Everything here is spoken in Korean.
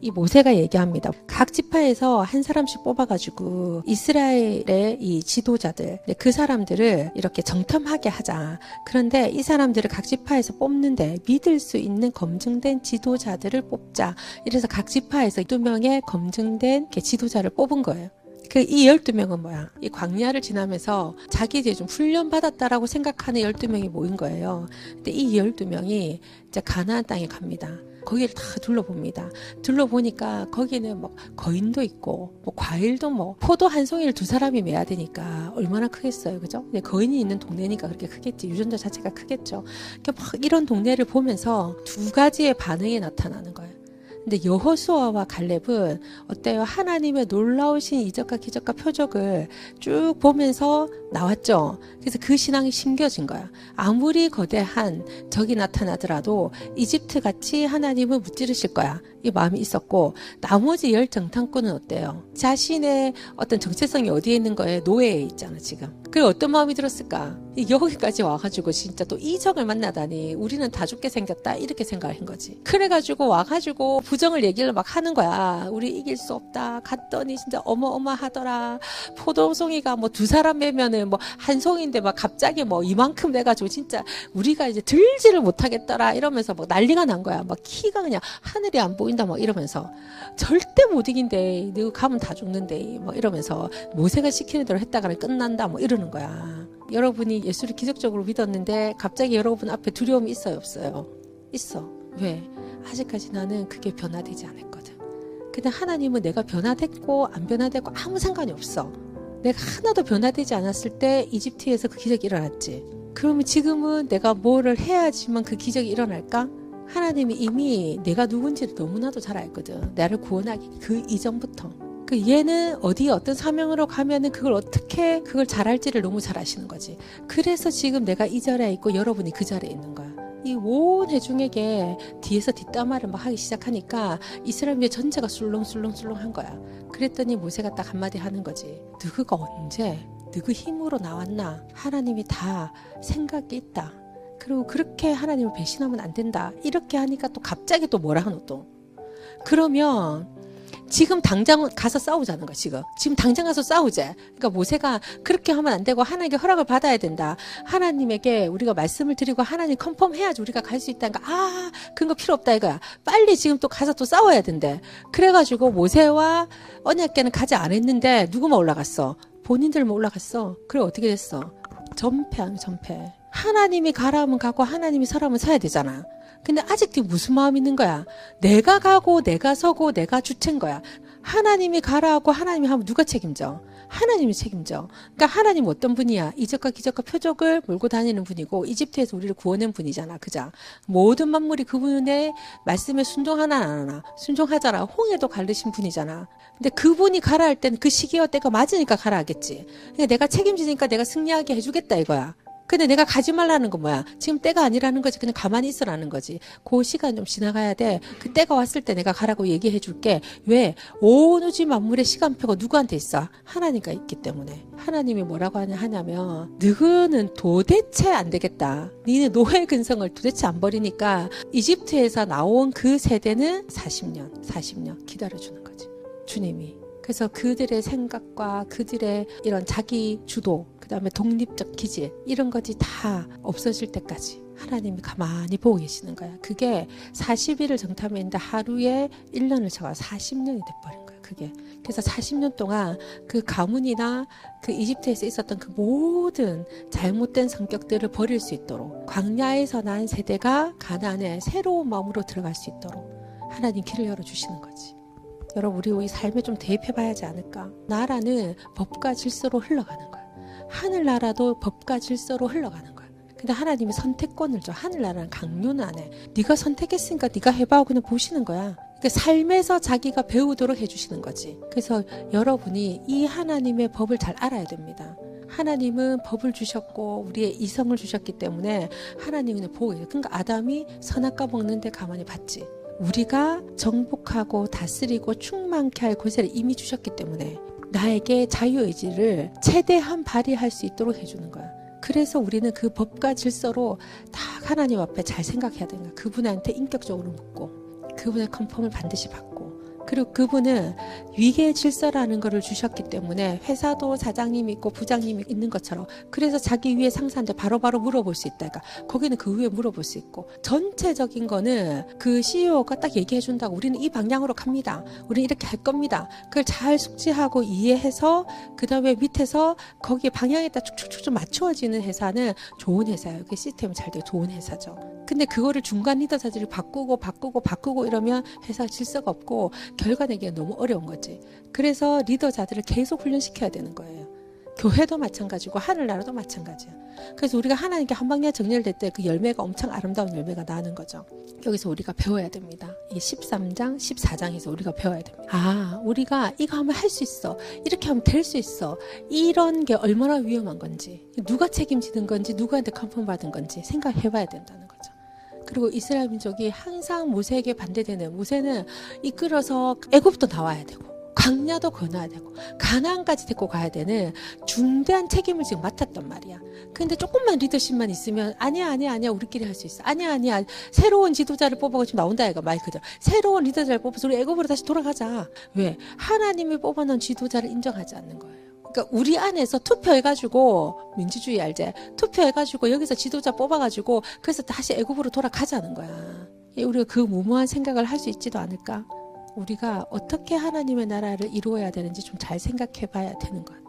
이 모세가 얘기합니다. 각 지파에서 한 사람씩 뽑아가지고 이스라엘의 이 지도자들, 그 사람들을 이렇게 정탐하게 하자. 그런데 이 사람들을 각 지파에서 뽑는데 믿을 수 있는 검증된 지도자들을 뽑자. 이래서 각 지파에서 두 명의 검증된 지도자를 뽑은 거예요. 그 이 12명은 뭐야? 이 광야를 지나면서 자기 이제 좀 훈련받았다라고 생각하는 12명이 모인 거예요. 근데 이 12명이 이제 가나안 땅에 갑니다. 거기를 다 둘러봅니다. 둘러보니까 거기는 뭐 거인도 있고 뭐 과일도 뭐 포도 한 송이를 두 사람이 매야 되니까 얼마나 크겠어요, 그죠? 근데 거인이 있는 동네니까 그렇게 크겠지. 유전자 자체가 크겠죠. 그러니까 막 이런 동네를 보면서 두 가지의 반응이 나타나는 거예요. 근데 여호수아와 갈렙은 어때요? 하나님의 놀라우신 이적과 기적과 표적을 쭉 보면서 나왔죠. 그래서 그 신앙이 심겨진 거야. 아무리 거대한 적이 나타나더라도 이집트 같이 하나님은 무찌르실 거야. 이 마음이 있었고 나머지 열 정탐꾼은 어때요? 자신의 어떤 정체성이 어디에 있는 거에 노예에 있잖아 지금. 그래 어떤 마음이 들었을까? 여기까지 와가지고 진짜 또 이적을 만나다니 우리는 다 죽게 생겼다 이렇게 생각한 거지. 그래가지고 와가지고 부정을 얘기를 막 하는 거야. 우리 이길 수 없다. 갔더니 진짜 어마어마하더라. 포도송이가 뭐 두 사람 매면은 뭐 한 송인데 막 갑자기 뭐 이만큼 돼가지고 진짜 우리가 이제 들지를 못하겠더라 이러면서 막 난리가 난 거야. 막 키가 그냥 하늘이 안 보인다 막 이러면서 절대 못 이긴대. 너 가면 다 죽는데 뭐 이러면서 모세가 시키는 대로 했다가는 끝난다 뭐 이 러는 거야. 여러분이 예수를 기적적으로 믿었는데 갑자기 여러분 앞에 두려움이 있어요 없어요? 있어. 왜? 아직까지 나는 그게 변화되지 않았거든. 근데 하나님은 내가 변화됐고 안 변화됐고 아무 상관이 없어. 내가 하나도 변화되지 않았을 때 이집트에서 그 기적이 일어났지. 그러면 지금은 내가 뭐를 해야지만 그 기적이 일어날까? 하나님이 이미 내가 누군지를 너무나도 잘 알거든. 나를 구원하기 그 이전부터. 그 얘는 어디 어떤 사명으로 가면은 그걸 어떻게 그걸 잘할지를 너무 잘 아시는 거지. 그래서 지금 내가 이 자리에 있고 여러분이 그 자리에 있는 거야. 이온 해중에게 뒤에서 뒷담화를 막 하기 시작하니까 이스라엘의 전체가 술렁술렁술렁한 거야. 그랬더니 모세가 딱 한마디 하는 거지. 누구가 언제 누구 힘으로 나왔나? 하나님이 다 생각이 있다. 그리고 그렇게 하나님을 배신하면 안 된다. 이렇게 하니까 또 갑자기 또 뭐라 하노 또. 그러면 지금 당장 가서 싸우자는 거야, 지금. 지금 당장 가서 싸우자. 그러니까 모세가 그렇게 하면 안 되고 하나님께 허락을 받아야 된다. 하나님에게 우리가 말씀을 드리고 하나님 컨펌 해야지 우리가 갈 수 있다니까. 아, 그런 거 필요 없다 이거야. 빨리 지금 또 가서 또 싸워야 된대. 그래가지고 모세와 언약계는 가지 않았는데 누구만 올라갔어? 본인들만 올라갔어. 그래 어떻게 됐어? 전패한 전패. 하나님이 가라 하면 가고 하나님이 서라면 서야 되잖아. 근데 아직도 무슨 마음 있는 거야? 내가 가고 내가 서고 내가 주체인 거야. 하나님이 가라 하고 하나님이 하면 누가 책임져? 하나님이 책임져. 그러니까 하나님 어떤 분이야? 이적과 기적과 표적을 몰고 다니는 분이고 이집트에서 우리를 구원한 분이잖아. 그자? 모든 만물이 그분의 말씀에 순종하나 안 하나? 순종하잖아. 홍해도 갈르신 분이잖아. 근데 그분이 가라 할 때는 그 시기와 때가 맞으니까 가라 하겠지. 그러니까 내가 책임지니까 내가 승리하게 해주겠다 이거야. 근데 내가 가지 말라는 건 뭐야? 지금 때가 아니라는 거지. 그냥 가만히 있으라는 거지. 그 시간 좀 지나가야 돼. 그 때가 왔을 때 내가 가라고 얘기해 줄게. 왜? 온 우주 만물의 시간표가 누구한테 있어? 하나님과 있기 때문에. 하나님이 뭐라고 하냐면 누구는 도대체 안 되겠다. 니네 노예 근성을 도대체 안 버리니까 이집트에서 나온 그 세대는 40년, 40년 기다려주는 거지. 주님이. 그래서 그들의 생각과 그들의 이런 자기 주도, 그 다음에 독립적 기질, 이런 것이 다 없어질 때까지 하나님이 가만히 보고 계시는 거야. 그게 40일을 정탐했는데 하루에 1년을 쳐가 40년이 돼버린 거야. 그게. 그래서 40년 동안 그 가문이나 그 이집트에서 있었던 그 모든 잘못된 성격들을 버릴 수 있도록 광야에서 난 세대가 가나안에 새로운 마음으로 들어갈 수 있도록 하나님 길을 열어주시는 거지. 여러분 우리 우리 삶에 좀 대입해 봐야 하지 않을까? 나라는 법과 질서로 흘러가는 거야. 하늘나라도 법과 질서로 흘러가는 거야. 근데 하나님이 선택권을 줘. 하늘나라는 강요는 안 해. 네가 선택했으니까 네가 해봐 그냥 보시는 거야. 그러니까 삶에서 자기가 배우도록 해주시는 거지. 그래서 여러분이 이 하나님의 법을 잘 알아야 됩니다. 하나님은 법을 주셨고 우리의 이성을 주셨기 때문에 하나님은 있어요. 그러니까 아담이 선악과 먹는데 가만히 봤지. 우리가 정복하고 다스리고 충만케 할 권세를 이미 주셨기 때문에 나에게 자유의지를 최대한 발휘할 수 있도록 해주는 거야. 그래서 우리는 그 법과 질서로 다 하나님 앞에 잘 생각해야 거야. 그분한테 인격적으로 묻고 그분의 컨펌을 반드시 받고 그리고 그분은 위계 질서라는 것을 주셨기 때문에 회사도 사장님이 있고 부장님이 있는 것처럼 그래서 자기 위에 상사한테 바로 바로 물어볼 수 있다. 그러니까 거기는 그 위에 물어볼 수 있고 전체적인 거는 그 CEO가 딱 얘기해 준다고 우리는 이 방향으로 갑니다. 우리는 이렇게 할 겁니다. 그걸 잘 숙지하고 이해해서 그 다음에 밑에서 거기에 방향에다 쭉쭉쭉 맞추어지는 회사는 좋은 회사예요. 그 시스템이 잘 되고 좋은 회사죠. 근데 그거를 중간 리더자들이 바꾸고 바꾸고 바꾸고 이러면 회사 질서가 없고 결과 내기가 너무 어려운 거지. 그래서 리더 자들을 계속 훈련시켜야 되는 거예요. 교회도 마찬가지고 하늘나라도 마찬가지야. 그래서 우리가 하나님께 한 방향 정렬될 때 그 열매가 엄청 아름다운 열매가 나는 거죠. 여기서 우리가 배워야 됩니다. 이 13장, 14장에서 우리가 배워야 됩니다. 아, 우리가 이거 하면 할 수 있어. 이렇게 하면 될 수 있어. 이런 게 얼마나 위험한 건지, 누가 책임지는 건지, 누구한테 컨펌 받은 건지 생각해 봐야 된다는 거죠. 그리고 이스라엘 민족이 항상 모세에게 반대되는 모세는 이끌어서 애굽도 나와야 되고 광야도 건너야 되고 가나안까지 데리고 가야 되는 중대한 책임을 지금 맡았단 말이야. 근데 조금만 리더십만 있으면 아니야 아니야 아니야 우리끼리 할 수 있어. 아니야 아니야 새로운 지도자를 뽑아고 지금 나온다 이가 말 그대로 새로운 리더자를 뽑아서 우리 애굽으로 다시 돌아가자. 왜 하나님이 뽑아놓은 지도자를 인정하지 않는 거예요. 그러니까 우리 안에서 투표해가지고 민주주의 알제 투표해가지고 여기서 지도자 뽑아가지고 그래서 다시 애굽으로 돌아가자는 거야. 우리가 그 무모한 생각을 할 수 있지도 않을까? 우리가 어떻게 하나님의 나라를 이루어야 되는지 좀 잘 생각해 봐야 되는 것 같아요.